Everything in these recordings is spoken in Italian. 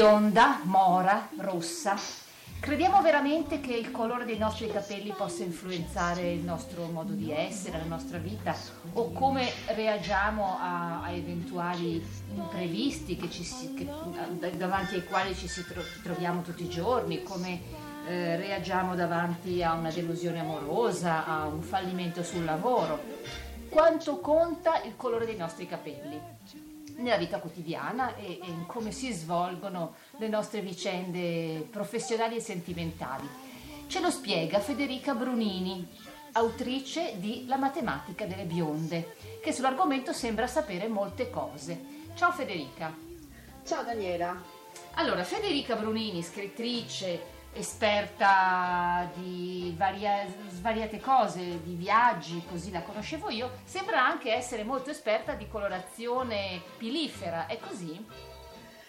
bionda, mora, rossa. Crediamo veramente che il colore dei nostri capelli possa influenzare il nostro modo di essere, la nostra vita o come reagiamo a, a eventuali imprevisti che ci, che, davanti ai quali ci tro, troviamo tutti i giorni, come eh, reagiamo davanti a una delusione amorosa, a un fallimento sul lavoro. Quanto conta il colore dei nostri capelli? Nella vita quotidiana e, e in come si svolgono le nostre vicende professionali e sentimentali. Ce lo spiega Federica Brunini, autrice di La matematica delle bionde, che sull'argomento sembra sapere molte cose. Ciao Federica. Ciao Daniela. Allora, Federica Brunini, scrittrice, esperta di varia, svariate cose, di viaggi, così la conoscevo io, sembra anche essere molto esperta di colorazione pilifera, è così?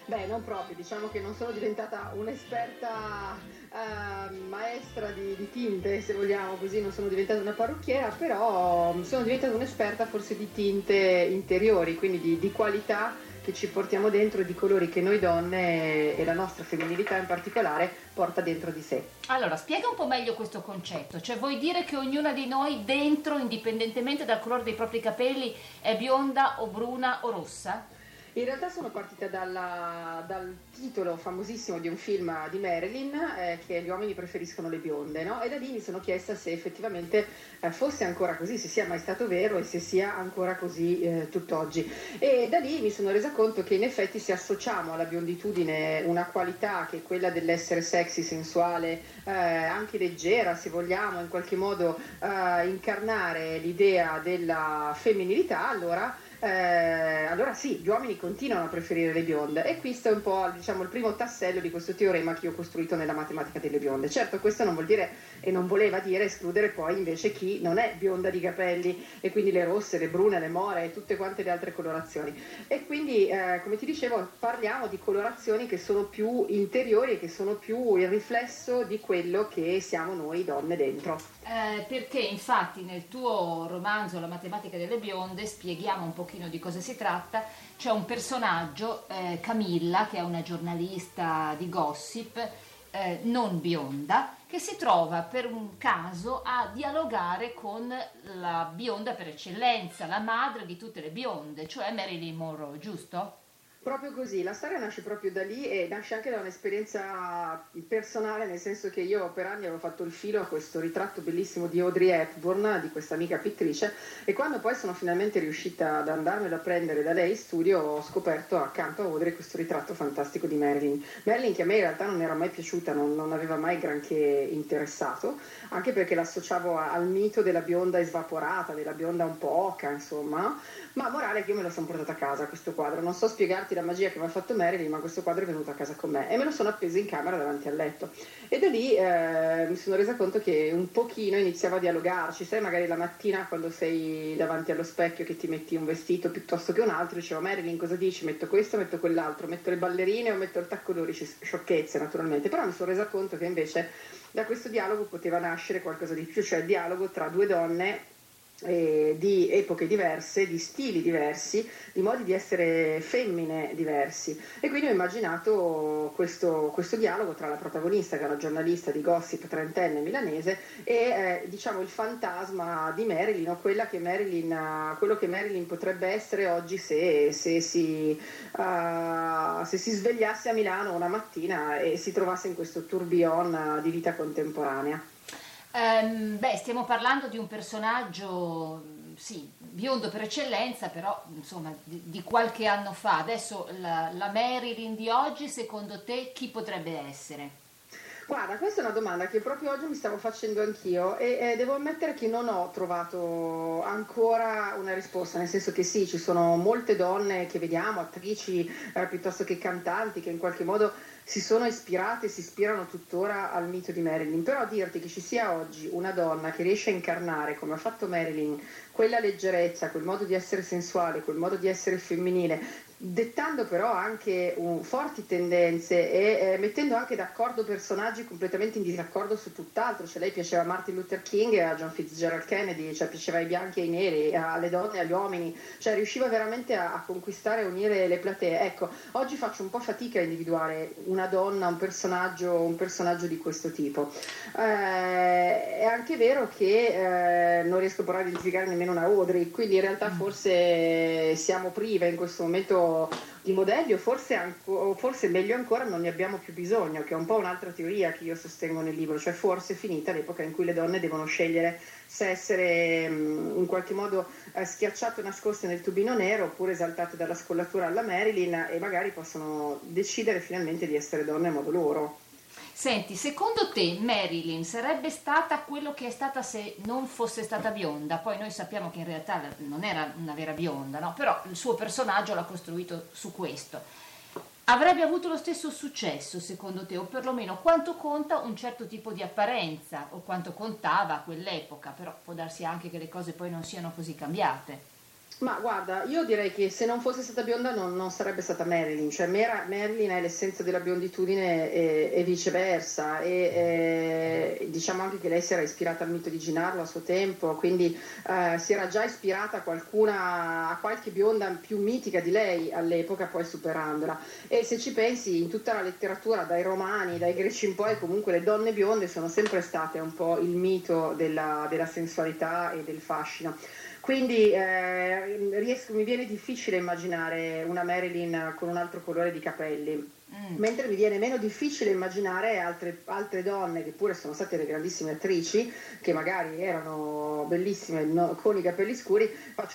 Beh, non proprio, diciamo che non sono diventata un'esperta eh, maestra di, di, tinte, se vogliamo così, non sono diventata una parrucchiera, però sono diventata un'esperta forse di tinte interiori, quindi di, di qualità che ci portiamo dentro di colori che noi donne e la nostra femminilità in particolare porta dentro di sé. Allora, spiega un po' meglio questo concetto, cioè vuoi dire che ognuna di noi dentro, indipendentemente dal colore dei propri capelli, è bionda o bruna o rossa? In realtà sono partita dalla, dal titolo famosissimo di un film di Marilyn eh, che gli uomini preferiscono le bionde no? e da lì mi sono chiesta se effettivamente eh, fosse ancora così, se sia mai stato vero e se sia ancora così eh, tutt'oggi. E da lì mi sono resa conto che in effetti se associamo alla bionditudine una qualità che è quella dell'essere sexy, sensuale, eh, anche leggera se vogliamo in qualche modo eh, incarnare l'idea della femminilità, allora eh, allora sì, gli uomini continuano a preferire le bionde e questo è un po' diciamo, il primo tassello di questo teorema che io ho costruito nella matematica delle bionde. Certo, questo non vuol dire e non voleva dire escludere poi invece chi non è bionda di capelli e quindi le rosse, le brune, le more e tutte quante le altre colorazioni. E quindi, eh, come ti dicevo, parliamo di colorazioni che sono più interiori e che sono più il riflesso di quello che siamo noi donne dentro. Eh, perché infatti nel tuo romanzo La matematica delle bionde spieghiamo un pochino di cosa si tratta, c'è un personaggio, eh, Camilla, che è una giornalista di gossip, eh, non bionda, che si trova per un caso a dialogare con la bionda per eccellenza, la madre di tutte le bionde, cioè Marilyn Monroe, giusto? Proprio così, la storia nasce proprio da lì e nasce anche da un'esperienza personale, nel senso che io per anni avevo fatto il filo a questo ritratto bellissimo di Audrey Hepburn, di questa amica pittrice, e quando poi sono finalmente riuscita ad andarmelo a prendere da lei in studio ho scoperto accanto a Audrey questo ritratto fantastico di Marilyn. Marilyn che a me in realtà non era mai piaciuta, non, non aveva mai granché interessato, anche perché l'associavo al mito della bionda esvaporata, della bionda un po' oca, insomma, ma morale che io me lo sono portata a casa questo quadro, non so spiegarti la magia che mi ha fatto Marilyn, ma questo quadro è venuto a casa con me e me lo sono appeso in camera davanti al letto. E da lì eh, mi sono resa conto che un pochino iniziava a dialogarci, sai magari la mattina quando sei davanti allo specchio che ti metti un vestito piuttosto che un altro, dicevo Marilyn cosa dici? Metto questo, metto quell'altro, metto le ballerine o metto il tacco d'orici, sciocchezze naturalmente, però mi sono resa conto che invece da questo dialogo poteva nascere qualcosa di più, cioè il dialogo tra due donne eh, di epoche diverse, di stili diversi, di modi di essere femmine diversi. E quindi ho immaginato questo, questo dialogo tra la protagonista, che è una giornalista di gossip trentenne milanese, e eh, diciamo il fantasma di Marilyn, o che Marilyn, quello che Marilyn potrebbe essere oggi se, se, si, uh, se si svegliasse a Milano una mattina e si trovasse in questo tourbillon di vita contemporanea. Um, beh, stiamo parlando di un personaggio, sì, biondo per eccellenza, però insomma di, di qualche anno fa. Adesso la, la Marilyn di oggi, secondo te, chi potrebbe essere? Guarda, questa è una domanda che proprio oggi mi stavo facendo anch'io e eh, devo ammettere che non ho trovato ancora una risposta, nel senso che sì, ci sono molte donne che vediamo, attrici eh, piuttosto che cantanti, che in qualche modo si sono ispirate e si ispirano tuttora al mito di Marilyn, però dirti che ci sia oggi una donna che riesce a incarnare, come ha fatto Marilyn, quella leggerezza, quel modo di essere sensuale, quel modo di essere femminile, dettando però anche uh, forti tendenze e eh, mettendo anche d'accordo personaggi completamente in disaccordo su tutt'altro, cioè lei piaceva a Martin Luther King e a John Fitzgerald Kennedy, cioè piaceva ai bianchi e ai neri, alle donne e agli uomini, cioè riusciva veramente a, a conquistare e unire le platee. Ecco, oggi faccio un po' fatica a individuare una donna, un personaggio, un personaggio di questo tipo. Eh, è anche vero che eh, non riesco però a identificare nemmeno una Audrey, quindi in realtà mm. forse siamo prive in questo momento di modelli o forse, anco, forse, meglio ancora non ne abbiamo più bisogno, che è un po' un'altra teoria che io sostengo nel libro, cioè forse è finita l'epoca in cui le donne devono scegliere se essere mm, in qualche modo eh, schiacciate o nascoste nel tubino nero oppure esaltate dalla scollatura alla Marilyn e magari possono decidere finalmente di essere donne a modo loro. Senti, secondo te Marilyn sarebbe stata quello che è stata se non fosse stata bionda? Poi noi sappiamo che in realtà non era una vera bionda, no? però il suo personaggio l'ha costruito su questo. Avrebbe avuto lo stesso successo secondo te, o perlomeno quanto conta un certo tipo di apparenza, o quanto contava a quell'epoca, però può darsi anche che le cose poi non siano così cambiate. Ma guarda, io direi che se non fosse stata bionda non, non sarebbe stata Marilyn, cioè Mera, Marilyn è l'essenza della bionditudine e, e viceversa e, e, diciamo anche che lei si era ispirata al mito di Ginarlo a suo tempo, quindi eh, si era già ispirata a qualcuna, a qualche bionda più mitica di lei all'epoca, poi superandola. E se ci pensi, in tutta la letteratura, dai romani, dai greci in poi, comunque le donne bionde sono sempre state un po' il mito della, della sensualità e del fascino. Quindi eh, riesco, mi viene difficile immaginare una Marilyn con un altro colore di capelli. Mm. Mentre mi viene meno difficile immaginare altre, altre, donne che pure sono state delle grandissime attrici, che magari erano bellissime no, con i capelli scuri,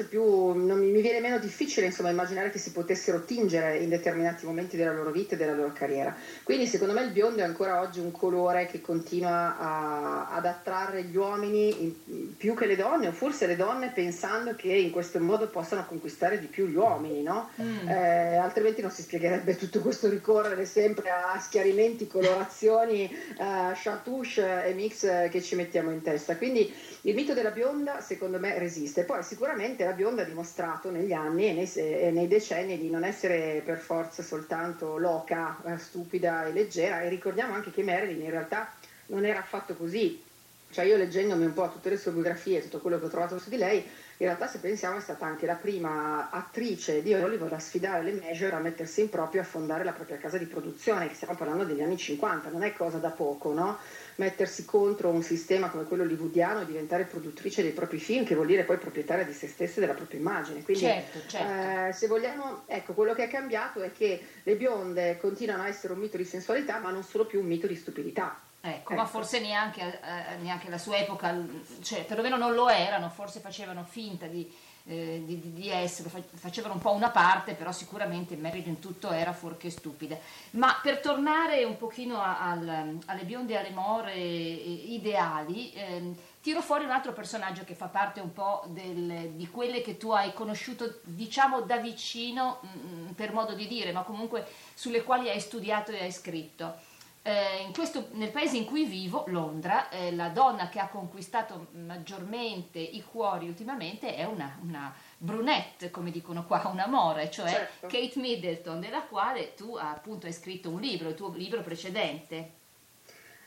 più, non, mi viene meno difficile insomma, immaginare che si potessero tingere in determinati momenti della loro vita e della loro carriera. Quindi secondo me il biondo è ancora oggi un colore che continua a, ad attrarre gli uomini in, più che le donne, o forse le donne pensando che in questo modo possano conquistare di più gli uomini, no? mm. eh, altrimenti non si spiegherebbe tutto questo ricorso ricorrere sempre a schiarimenti, colorazioni, uh, chartouche e mix che ci mettiamo in testa. Quindi il mito della bionda secondo me resiste. Poi sicuramente la bionda ha dimostrato negli anni e nei, e nei decenni di non essere per forza soltanto loca, uh, stupida e leggera e ricordiamo anche che Marilyn in realtà non era affatto così. Cioè io leggendomi un po' tutte le sue biografie, tutto quello che ho trovato su di lei, in realtà se pensiamo è stata anche la prima attrice di Hollywood a sfidare le major a mettersi in proprio a fondare la propria casa di produzione, che stiamo parlando degli anni 50, non è cosa da poco, no? Mettersi contro un sistema come quello hollywoodiano e diventare produttrice dei propri film, che vuol dire poi proprietaria di se stessa e della propria immagine. Quindi, certo, certo. Eh, se vogliamo, ecco, quello che è cambiato è che le bionde continuano a essere un mito di sensualità, ma non solo più un mito di stupidità. Ecco, ecco. ma forse neanche, eh, neanche, la sua epoca, cioè perlomeno non lo erano, forse facevano finta di, eh, di, di essere, facevano un po' una parte, però sicuramente Marilyn tutto era fuorché stupida. Ma per tornare un pochino al, alle bionde e alle more ideali, eh, tiro fuori un altro personaggio che fa parte un po' del, di quelle che tu hai conosciuto, diciamo da vicino, mh, mm, per modo di dire, ma comunque sulle quali hai studiato e hai scritto eh, questo, nel paese in cui vivo, Londra, eh, la donna che ha conquistato maggiormente i cuori ultimamente è una, una brunette, come dicono qua, un amore, cioè certo. Kate Middleton, della quale tu appunto hai scritto un libro, il tuo libro precedente.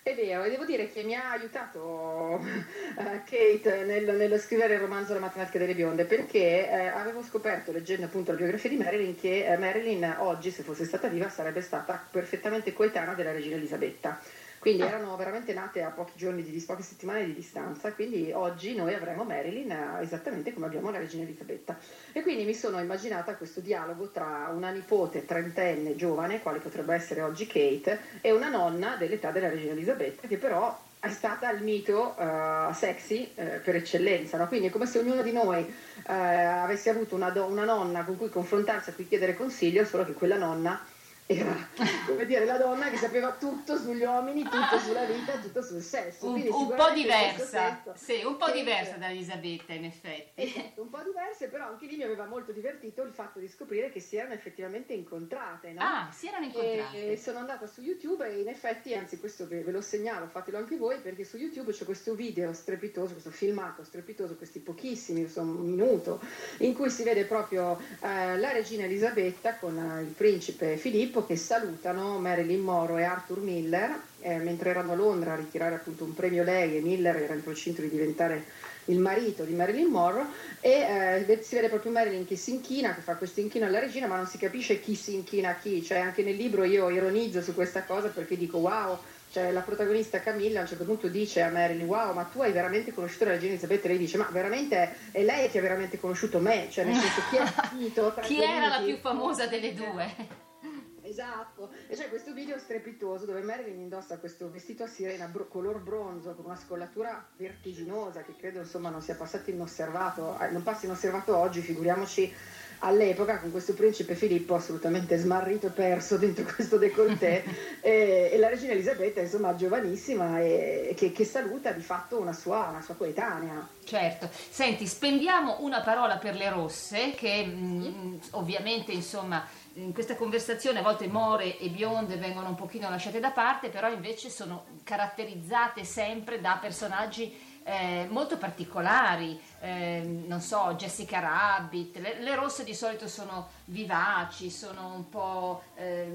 È vero, e devo dire che mi ha aiutato uh, Kate nel, nello scrivere il romanzo La matematica delle bionde perché eh, avevo scoperto, leggendo appunto la biografia di Marilyn, che eh, Marilyn oggi, se fosse stata viva, sarebbe stata perfettamente coetanea della regina Elisabetta quindi erano veramente nate a pochi giorni di poche settimane di distanza, quindi oggi noi avremo Marilyn eh, esattamente come abbiamo la regina Elisabetta. E quindi mi sono immaginata questo dialogo tra una nipote trentenne giovane, quale potrebbe essere oggi Kate, e una nonna dell'età della regina Elisabetta, che però è stata il mito uh, sexy uh, per eccellenza, no? quindi è come se ognuno di noi uh, avesse avuto una, do- una, nonna con cui confrontarsi, a cui chiedere consiglio, solo che quella nonna era come dire la donna che sapeva tutto sugli uomini, tutto sulla vita, tutto sul sesso. Un, un po' diversa, sì, un po' diversa da Elisabetta in effetti. Esatto, un po' diversa, però anche lì mi aveva molto divertito il fatto di scoprire che si erano effettivamente incontrate. No? Ah, si erano incontrate. E sono andata su YouTube e in effetti, anzi questo ve, ve lo segnalo, fatelo anche voi, perché su YouTube c'è questo video strepitoso, questo filmato strepitoso, questi pochissimi, insomma un minuto, in cui si vede proprio eh, la regina Elisabetta con eh, il principe Filippo Filippo che salutano Marilyn Monroe e Arthur Miller eh, mentre erano a Londra a ritirare appunto un premio lei e Miller era in procinto di diventare il marito di Marilyn Monroe e eh, si vede proprio Marilyn che si inchina, che fa questo inchino alla regina ma non si capisce chi si inchina a chi, cioè anche nel libro io ironizzo su questa cosa perché dico wow cioè la protagonista Camilla a un certo punto dice a Marilyn wow ma tu hai veramente conosciuto la regina Elisabetta e lei dice ma veramente è lei che ha veramente conosciuto me? Cioè nel senso chi è finito chi era la più famosa delle due Esatto, e c'è questo video strepitoso dove Marilyn indossa questo vestito a sirena bro- color bronzo con una scollatura vertiginosa che credo insomma non sia passato inosservato, eh, non passi inosservato oggi, figuriamoci all'epoca con questo principe Filippo assolutamente smarrito e perso dentro questo décolleté. E, e, la regina Elisabetta insomma giovanissima e, che, che, saluta di fatto una sua, una sua, coetanea. Certo, senti spendiamo una parola per le rosse che mh, mm, ovviamente insomma in questa conversazione a volte more e bionde vengono un pochino lasciate da parte, però invece sono caratterizzate sempre da personaggi eh, molto particolari, eh, non so, Jessica Rabbit, le, le, rosse di solito sono vivaci, sono un po' eh,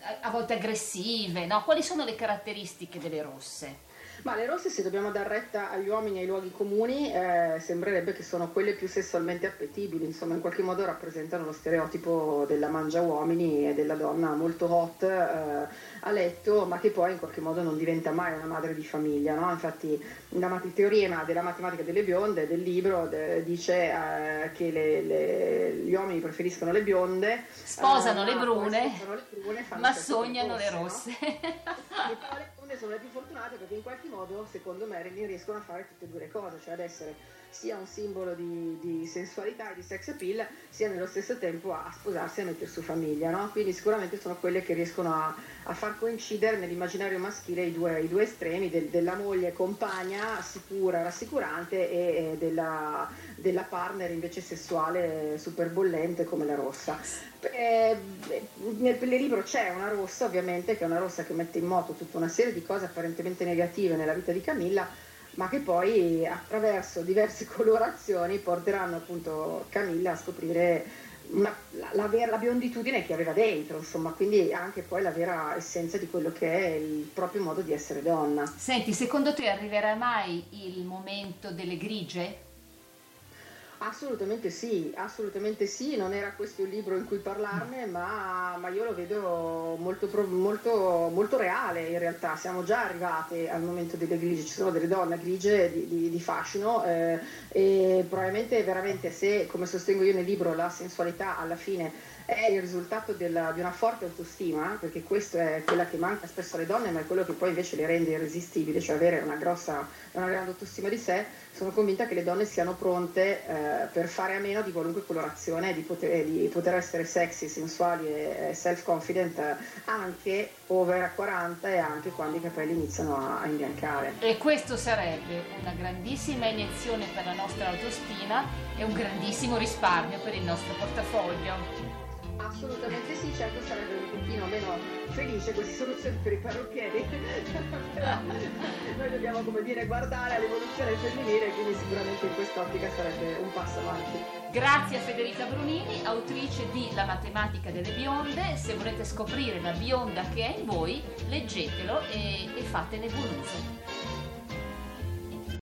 a, a volte aggressive, no? Quali sono le caratteristiche delle rosse? Ma le rosse, se dobbiamo dar retta agli uomini e ai luoghi comuni, eh, sembrerebbe che sono quelle più sessualmente appetibili, insomma, in qualche modo rappresentano lo stereotipo della mangia uomini e della donna molto hot eh, a letto, ma che poi in qualche modo non diventa mai una madre di famiglia. No? Infatti, il teorema della matematica delle bionde del libro de, dice eh, che le, le, gli uomini preferiscono le bionde, sposano le brune, le brune ma sognano le rosse. No? Sono le più fortunate perché in qualche modo, secondo Marilyn, riescono a fare tutte e due le cose, cioè ad essere sia un simbolo di, di sensualità e di sex appeal, sia nello stesso tempo a sposarsi e a mettere su famiglia. No? Quindi sicuramente sono quelle che riescono a, a far coincidere nell'immaginario maschile i due, i due estremi del, della moglie compagna sicura, rassicurante e, e della, della partner invece sessuale super bollente come la rossa. Eh, nel, nel libro c'è una rossa ovviamente che è una rossa che mette in moto tutta una serie di cose apparentemente negative nella vita di Camilla ma che poi attraverso diverse colorazioni porteranno appunto Camilla a scoprire una, la, la, vera, la, bionditudine che aveva dentro, insomma, quindi anche poi la vera essenza di quello che è il proprio modo di essere donna. Senti, secondo te arriverà mai il momento delle grigie? Assolutamente sì, assolutamente sì, non era questo il libro in cui parlarne, ma, ma io lo vedo molto, molto, molto, reale in realtà, siamo già arrivati al momento delle grigie, ci sono delle donne grigie di, di, di fascino eh, e probabilmente veramente se, come sostengo io nel libro, la sensualità alla fine è il risultato della, di una forte autostima, perché questa è quella che manca spesso alle donne, ma è quello che poi invece le rende irresistibili, cioè avere una grossa, una grande autostima di sé, sono convinta che le donne siano pronte eh, per fare a meno di qualunque colorazione, di poter, di poter essere sexy, sensuali e self-confident anche over a 40 e anche quando i capelli iniziano a, a imbiancare. E questo sarebbe una grandissima iniezione per la nostra autostima e un grandissimo risparmio per il nostro portafoglio. Assolutamente sì, certo sarebbe un pochino meno felice queste soluzioni per i parrucchieri, però noi dobbiamo come dire guardare all'evoluzione femminile, quindi sicuramente in quest'ottica sarebbe un passo avanti. Grazie a Federica Brunini, autrice di La matematica delle bionde, se volete scoprire la bionda che è in voi, leggetelo e, e fatene uso.